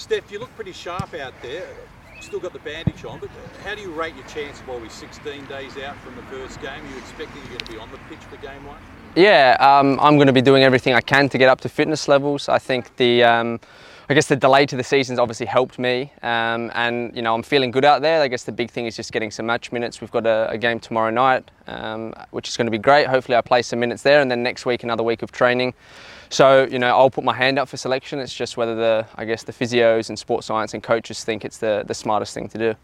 Steph, you look pretty sharp out there. Still got the bandage on, but how do you rate your chance while we're 16 days out from the first game? Are you expecting you're going to be on the pitch for game one? Yeah, um, I'm going to be doing everything I can to get up to fitness levels. I think the, um, I guess the delay to the season's obviously helped me, um, and you know I'm feeling good out there. I guess the big thing is just getting some match minutes. We've got a, a game tomorrow night, um, which is going to be great. Hopefully, I play some minutes there, and then next week another week of training. So you know I'll put my hand up for selection. It's just whether the I guess the physios and sports science and coaches think it's the the smartest thing to do.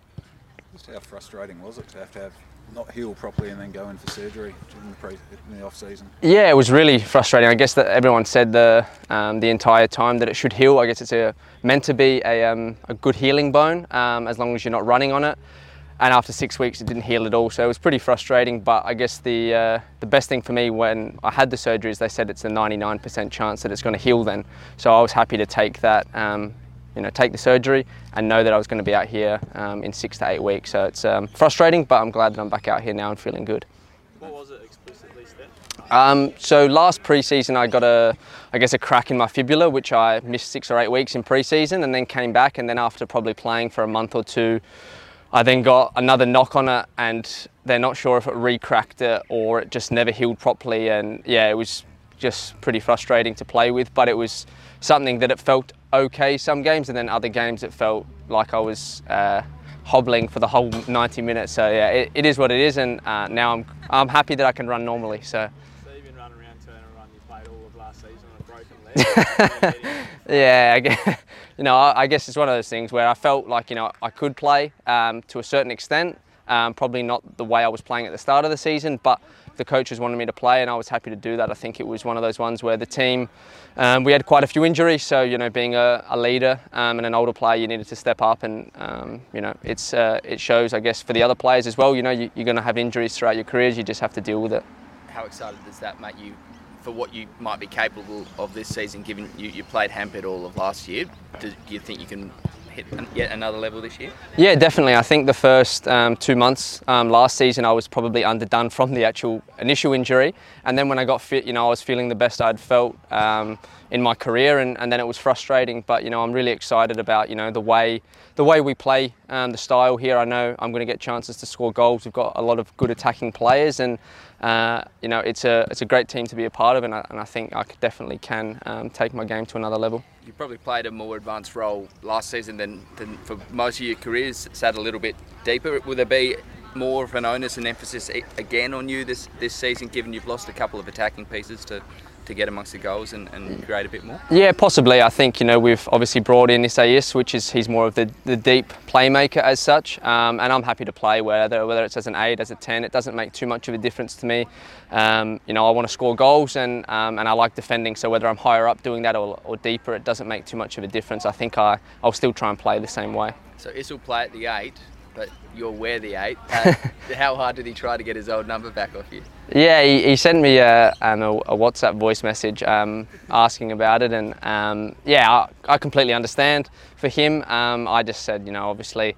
Just how frustrating was it to have to have not heal properly and then go in for surgery in the, pre, in the off season? Yeah, it was really frustrating. I guess that everyone said the um, the entire time that it should heal. I guess it's a, meant to be a, um, a good healing bone um, as long as you're not running on it. And after six weeks, it didn't heal at all. So it was pretty frustrating. But I guess the uh, the best thing for me when I had the surgery is they said it's a 99% chance that it's going to heal then. So I was happy to take that um, you know, take the surgery and know that I was going to be out here um, in six to eight weeks. So it's um, frustrating, but I'm glad that I'm back out here now and feeling good. What was it explicitly, Steph? Um, so last preseason, I got a, I guess, a crack in my fibula, which I missed six or eight weeks in preseason, and then came back. And then after probably playing for a month or two, I then got another knock on it, and they're not sure if it re-cracked it or it just never healed properly. And yeah, it was just pretty frustrating to play with, but it was something that it felt okay some games, and then other games it felt like I was uh, hobbling for the whole 90 minutes. So yeah, it, it is what it is, and uh, now I'm I'm happy that I can run normally. So. So you've been running around turn and run. You played all of last season on a broken leg. yeah, I guess, you know, I, I guess it's one of those things where I felt like you know I could play um, to a certain extent. Um, probably not the way I was playing at the start of the season, but the coaches wanted me to play, and I was happy to do that. I think it was one of those ones where the team, um, we had quite a few injuries, so you know, being a, a leader um, and an older player, you needed to step up, and um, you know, it's uh, it shows, I guess, for the other players as well. You know, you, you're going to have injuries throughout your careers. You just have to deal with it. How excited does that make you for what you might be capable of this season, given you, you played hampered all of last year? Do you think you can hit yet another level this year? Yeah, definitely. I think the first um, two months um, last season, I was probably underdone from the actual initial injury, and then when I got fit, you know, I was feeling the best I'd felt um, in my career, and, and, then it was frustrating. But you know, I'm really excited about you know the way the way we play, um, the style here. I know I'm going to get chances to score goals. We've got a lot of good attacking players, and uh, you know, it's a it's a great team to be a part of, and I, and I think I definitely can um, take my game to another level. You probably played a more advanced role last season than, than for most of your careers. Sat a little bit deeper. Will there be more of an onus and emphasis again on you this this season, given you've lost a couple of attacking pieces to to get amongst the goals and, and create a bit more? Yeah, possibly. I think you know we've obviously brought in Isaias, which is he's more of the, the deep playmaker as such, um, and I'm happy to play whether whether it's as an eight, as a ten. It doesn't make too much of a difference to me. Um, you know, I want to score goals and um, and I like defending. So whether I'm higher up doing that or, or deeper, it doesn't make too much of a difference. I think I I'll still try and play the same way. So Is will play at the eight but you're wear the eight. Uh, how hard did he try to get his old number back off you? Yeah, he, he sent me a, um, a, a, WhatsApp voice message um, asking about it, and um, yeah, I, I, completely understand. For him, um, I just said, you know, obviously.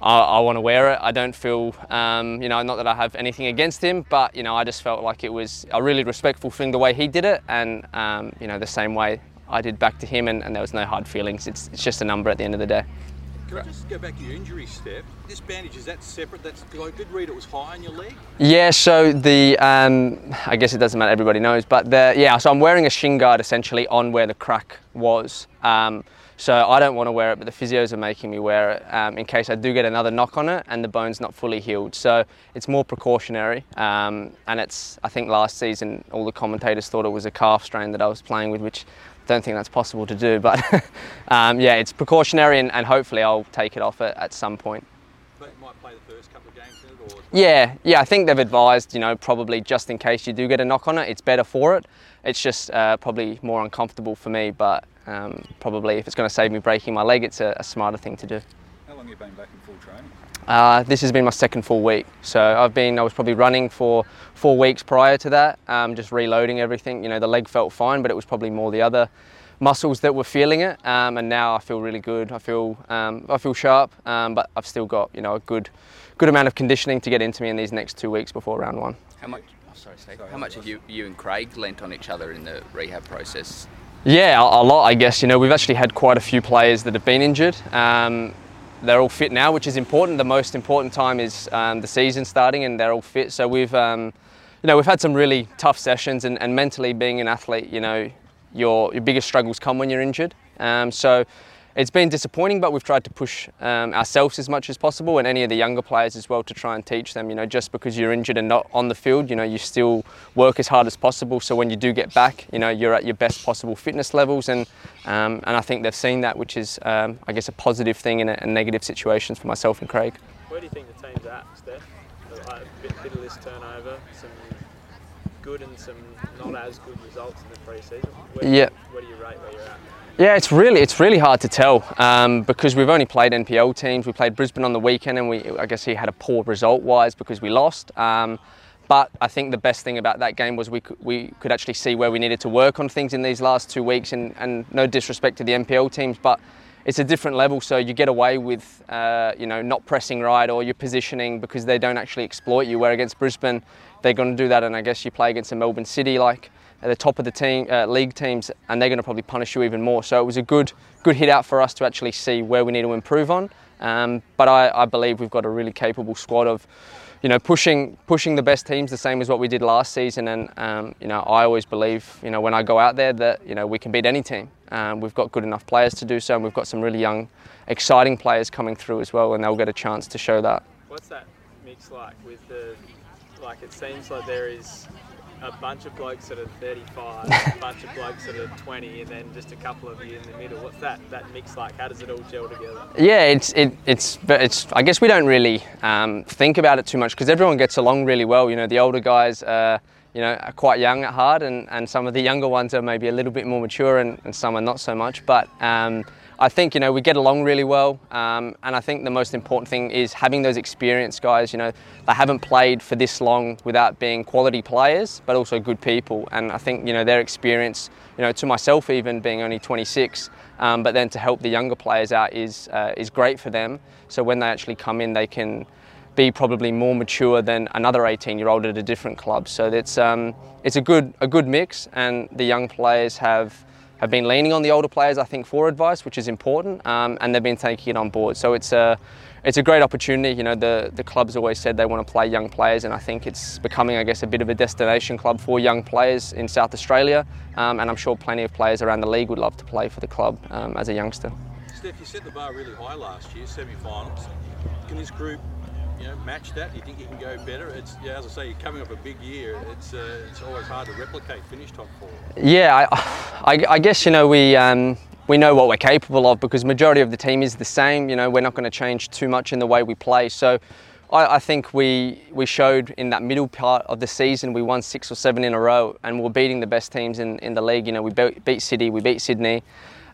I, I want to wear it. I don't feel, um, you know, not that I have anything against him, but you know, I just felt like it was a really respectful thing the way he did it, and um, you know, the same way I did back to him, and, and there was no hard feelings. It's, it's just a number at the end of the day. Can I just go back to your injury step? This bandage is that separate? That's I did read it was high on your leg. Yeah, so the um, I guess it doesn't matter. Everybody knows, but the yeah. So I'm wearing a shin guard essentially on where the crack was. Um, so I don't want to wear it, but the physios are making me wear it um, in case I do get another knock on it and the bone's not fully healed. So it's more precautionary, um, and it's I think last season all the commentators thought it was a calf strain that I was playing with, which don't think that's possible to do, but um, yeah, it's precautionary and, and, hopefully I'll take it off at, at some point. But you might play the first couple of games it, or? Yeah, yeah, I think they've advised, you know, probably just in case you do get a knock on it, it's better for it. It's just uh, probably more uncomfortable for me, but um, probably if it's going to save me breaking my leg, it's a, a smarter thing to do. How long have you been back in full training? Uh, this has been my second full week. So I've been, I was probably running for four weeks prior to that, um, just reloading everything. You know, the leg felt fine, but it was probably more the other muscles that were feeling it. Um, and now I feel really good. I feel, um, I feel sharp, um, but I've still got, you know, a good, good amount of conditioning to get into me in these next two weeks before round one. How much? Oh, sorry, Steve. How much have you, you and Craig lent on each other in the rehab process? Yeah, a, a lot, I guess. You know, we've actually had quite a few players that have been injured. Um, they're all fit now, which is important. The most important time is um, the season starting, and they're all fit. So we've, um, you know, we've had some really tough sessions, and, and mentally being an athlete, you know, your your biggest struggles come when you're injured. Um, so it's been disappointing, but we've tried to push um, ourselves as much as possible and any of the younger players as well to try and teach them, you know, just because you're injured and not on the field, you know, you still work as hard as possible. So when you do get back, you know, you're at your best possible fitness levels. And, um, and I think they've seen that, which is, um, I guess, a positive thing in a, a negative situations for myself and Craig. Where do you think the team's at, Steph? Like a bit, bit of this turnover, some good and some not as good results in the pre-season. Where, Yeah. Where do you rate where you're at? Yeah, it's really it's really hard to tell um, because we've only played NPL teams. We played Brisbane on the weekend, and we I guess he had a poor result wise because we lost. Um, but I think the best thing about that game was we could, we could actually see where we needed to work on things in these last two weeks. And, and no disrespect to the NPL teams, but it's a different level. So you get away with uh, you know not pressing right or your positioning because they don't actually exploit you. Where against Brisbane, they're going to do that, and I guess you play against a Melbourne City like at the top of the team uh, league teams, and they're going to probably punish you even more. So it was a good good hit out for us to actually see where we need to improve on. Um, but I, I believe we've got a really capable squad of, you know, pushing pushing the best teams the same as what we did last season. And um, you know, I always believe, you know, when I go out there that you know we can beat any team. Um, we've got good enough players to do so, and we've got some really young, exciting players coming through as well, and they'll get a chance to show that. What's that mix like with the? Like it seems like there is a bunch of blokes that are 35, a bunch of blokes that are 20, and then just a couple of you in the middle. What's that that mix like? How does it all gel together? Yeah, it's it, it's but it's. I guess we don't really um, think about it too much because everyone gets along really well. You know, the older guys, uh, you know, are quite young at heart, and, and some of the younger ones are maybe a little bit more mature, and, and some are not so much. But um, I think you know we get along really well, um, and I think the most important thing is having those experienced guys. You know, they haven't played for this long without being quality players, but also good people. And I think you know their experience, you know, to myself even being only 26, um, but then to help the younger players out is uh, is great for them. So when they actually come in, they can be probably more mature than another 18-year-old at a different club. So it's um, it's a good a good mix, and the young players have have been leaning on the older players, I think, for advice, which is important, um, and they've been taking it on board. So it's a it's a great opportunity. You know, the the club's always said they want to play young players, and I think it's becoming, I guess, a bit of a destination club for young players in South Australia. Um, and I'm sure plenty of players around the league would love to play for the club um, as a youngster. Steph, you set the bar really high last year, semi-finals. Can this group, you know, match that? Do you think you can go better? It's yeah, as I say, you're coming off a big year. It's uh, it's always hard to replicate finish top four. Yeah, I, I, I guess you know we um, we know what we're capable of because majority of the team is the same. You know, we're not going to change too much in the way we play. So. I, I think we, we showed in that middle part of the season we won six or seven in a row and we're beating the best teams in, in the league. You know, we beat, beat City, we beat Sydney.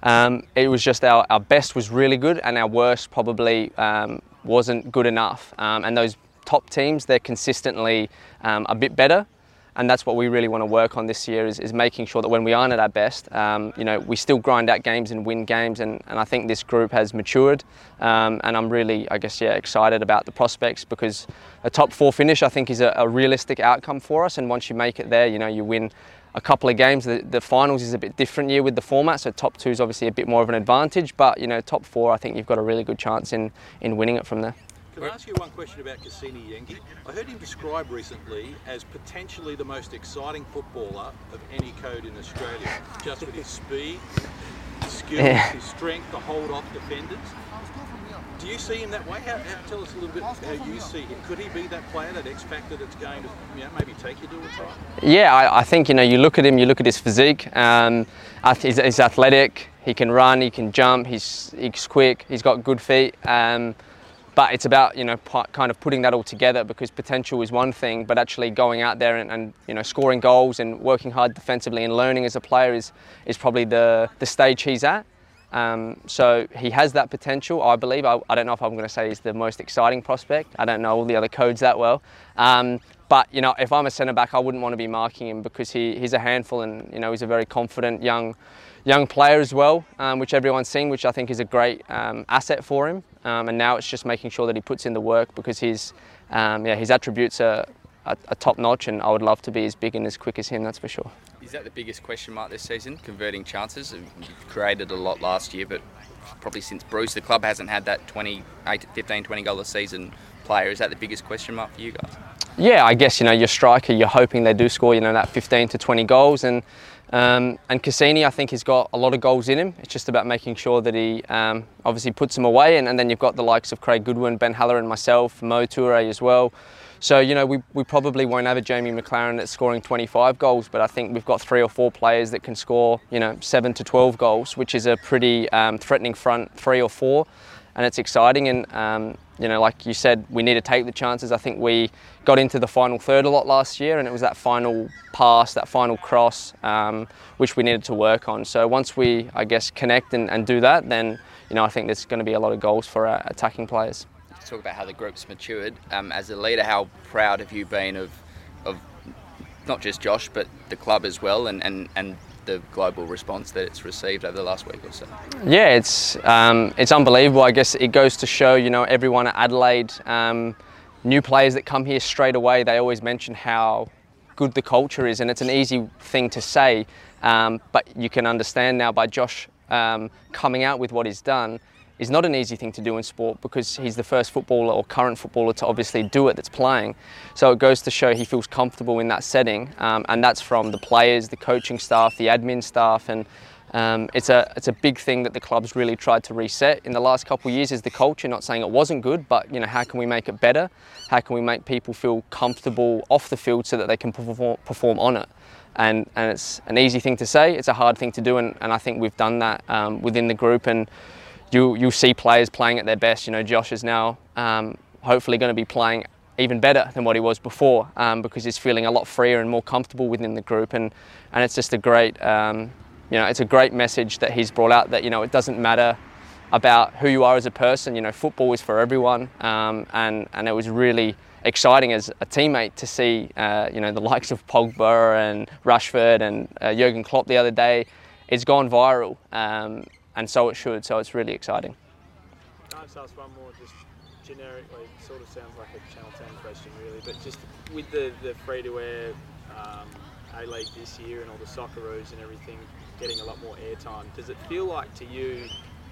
Um, it was just our, our best was really good and our worst probably um, wasn't good enough. Um, and those top teams, they're consistently um, a bit better. And that's what we really want to work on this year is, is making sure that when we aren't at our best, um, you know, we still grind out games and win games. And, and I think this group has matured. Um, and I'm really, I guess, yeah, excited about the prospects because a top four finish, I think, is a, a realistic outcome for us. And once you make it there, you know, you win a couple of games. The, the finals is a bit different year with the format, so top two is obviously a bit more of an advantage. But you know, top four, I think you've got a really good chance in in winning it from there. Can I ask you one question about Kusini Yengi? I heard him described recently as potentially the most exciting footballer of any code in Australia, just with his speed, his skills, Yeah. his strength to hold off defenders. Do you see him that way? How, how, tell us a little bit how you see him. Could he be that player, that X factor that's going to you know, maybe take you to a title? Yeah, I, I think you know you look at him, you look at his physique. Um, he's, he's athletic. He can run. He can jump. He's he's quick. He's got good feet. Um, but it's about you know kind of putting that all together because potential is one thing, but actually going out there and, and you know scoring goals and working hard defensively and learning as a player is is probably the the stage he's at. Um, so he has that potential, I believe. I, I don't know if I'm going to say he's the most exciting prospect. I don't know all the other codes that well. Um, but you know, if I'm a centre back, I wouldn't want to be marking him because he, he's a handful and you know he's a very confident young young player as well, um, which everyone's seen, which I think is a great um, asset for him. Um, and now it's just making sure that he puts in the work because his um, yeah his attributes are a, a top notch, and I would love to be as big and as quick as him. That's for sure. Is that the biggest question mark this season? Converting chances. You've created a lot last year, but probably since Bruce, the club hasn't had that 20, 15, 20 goal a season player. Is that the biggest question mark for you guys? Yeah, I guess you know your striker. You're hoping they do score, you know, that 15 to 20 goals, and um, and Kusini, I think, has got a lot of goals in him. It's just about making sure that he um, obviously puts them away, and, and, then you've got the likes of Craig Goodwin, Ben Halloran, and myself, Mo Toure as well. So you know, we, we probably won't have a Jamie Maclaren that's scoring 25 goals, but I think we've got three or four players that can score, you know, seven to 12 goals, which is a pretty um, threatening front three or four, and it's exciting. And um, you know, like you said, we need to take the chances. I think we got into the final third a lot last year, and it was that final pass, that final cross, um, which we needed to work on. So once we, I guess, connect and, and do that, then you know, I think there's going to be a lot of goals for our attacking players talk about how the group's matured. Um, as a leader, how proud have you been of, of not just Josh, but the club as well, and, and, and the global response that it's received over the last week or so? Yeah, it's um, it's unbelievable. I guess it goes to show, you know, everyone at Adelaide, um, new players that come here straight away, they always mention how good the culture is, and it's an easy thing to say, um, but you can understand now by Josh um, coming out with what he's done is not an easy thing to do in sport because he's the first footballer or current footballer to obviously do it that's playing. So it goes to show he feels comfortable in that setting, um, and that's from the players, the coaching staff, the admin staff, and um, it's a it's a big thing that the club's really tried to reset in the last couple of years. Is the culture? Not saying it wasn't good, but you know how can we make it better? How can we make people feel comfortable off the field so that they can perform, perform on it? And and it's an easy thing to say. It's a hard thing to do, and, and I think we've done that um, within the group and you, you'll see players playing at their best. You know, Josh is now um, hopefully going to be playing even better than what he was before um, because he's feeling a lot freer and more comfortable within the group. And, and it's just a great, um, you know, it's a great message that he's brought out that, you know, it doesn't matter about who you are as a person. You know, football is for everyone. Um, and, and it was really exciting as a teammate to see, uh, you know, the likes of Pogba and Rashford and uh, Jurgen Klopp the other day. It's gone viral. Um, and so it should. So it's really exciting. Can I just ask one more, just generically, sort of sounds like a Channel 10 question, really, but just with the, the free to air um, A League this year and all the Socceroos and everything getting a lot more airtime, does it feel like to you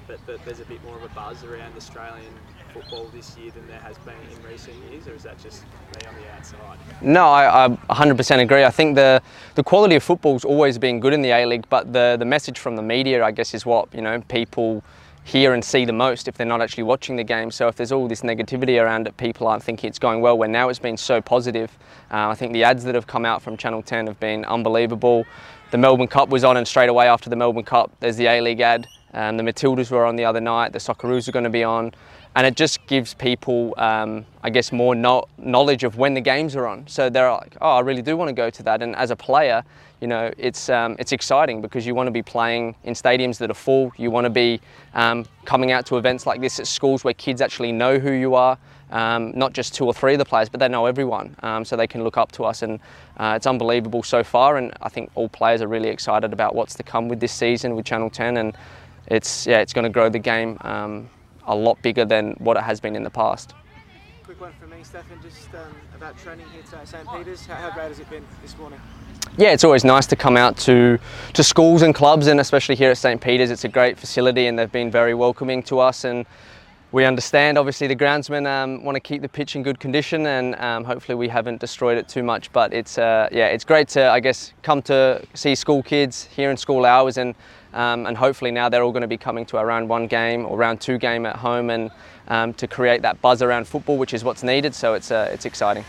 that, that there's a bit more of a buzz around Australian football this year than there has been in recent years, or is that just me on the outside? No, I, I 100% agree. I think the the quality of football's always been good in the A League, but the the message from the media, I guess, is what you know people hear and see the most if they're not actually watching the game. So if there's all this negativity around it, people aren't thinking it's going well. Where now it's been so positive. Uh, I think the ads that have come out from Channel 10 have been unbelievable. The Melbourne Cup was on, and straight away after the Melbourne Cup, there's the A League ad. Um, the Matildas were on the other night. The Socceroos are going to be on and it just gives people, um, I guess, more no- knowledge of when the games are on. So they're like, oh, I really do want to go to that. And as a player, you know, it's um, it's exciting because you want to be playing in stadiums that are full. You want to be um, coming out to events like this at schools where kids actually know who you are. Um, not just two or three of the players, but they know everyone, um, so they can look up to us, and uh, it's unbelievable so far. And I think all players are really excited about what's to come with this season with Channel 10, and it's yeah, it's going to grow the game um, a lot bigger than what it has been in the past. Quick one from me, Stefan, just um, about training here at St. Peter's. How, how great has it been this morning? Yeah, it's always nice to come out to, to schools and clubs, and especially here at St. Peter's. It's a great facility, and they've been very welcoming to us. And we understand, obviously, the groundsmen um, want to keep the pitch in good condition, and um, hopefully, we haven't destroyed it too much. But it's uh, yeah, it's great to, I guess, come to see school kids here in school hours and um, and hopefully now they're all going to be coming to our round one game or round two game at home and um, to create that buzz around football, which is what's needed. So it's, uh, it's exciting.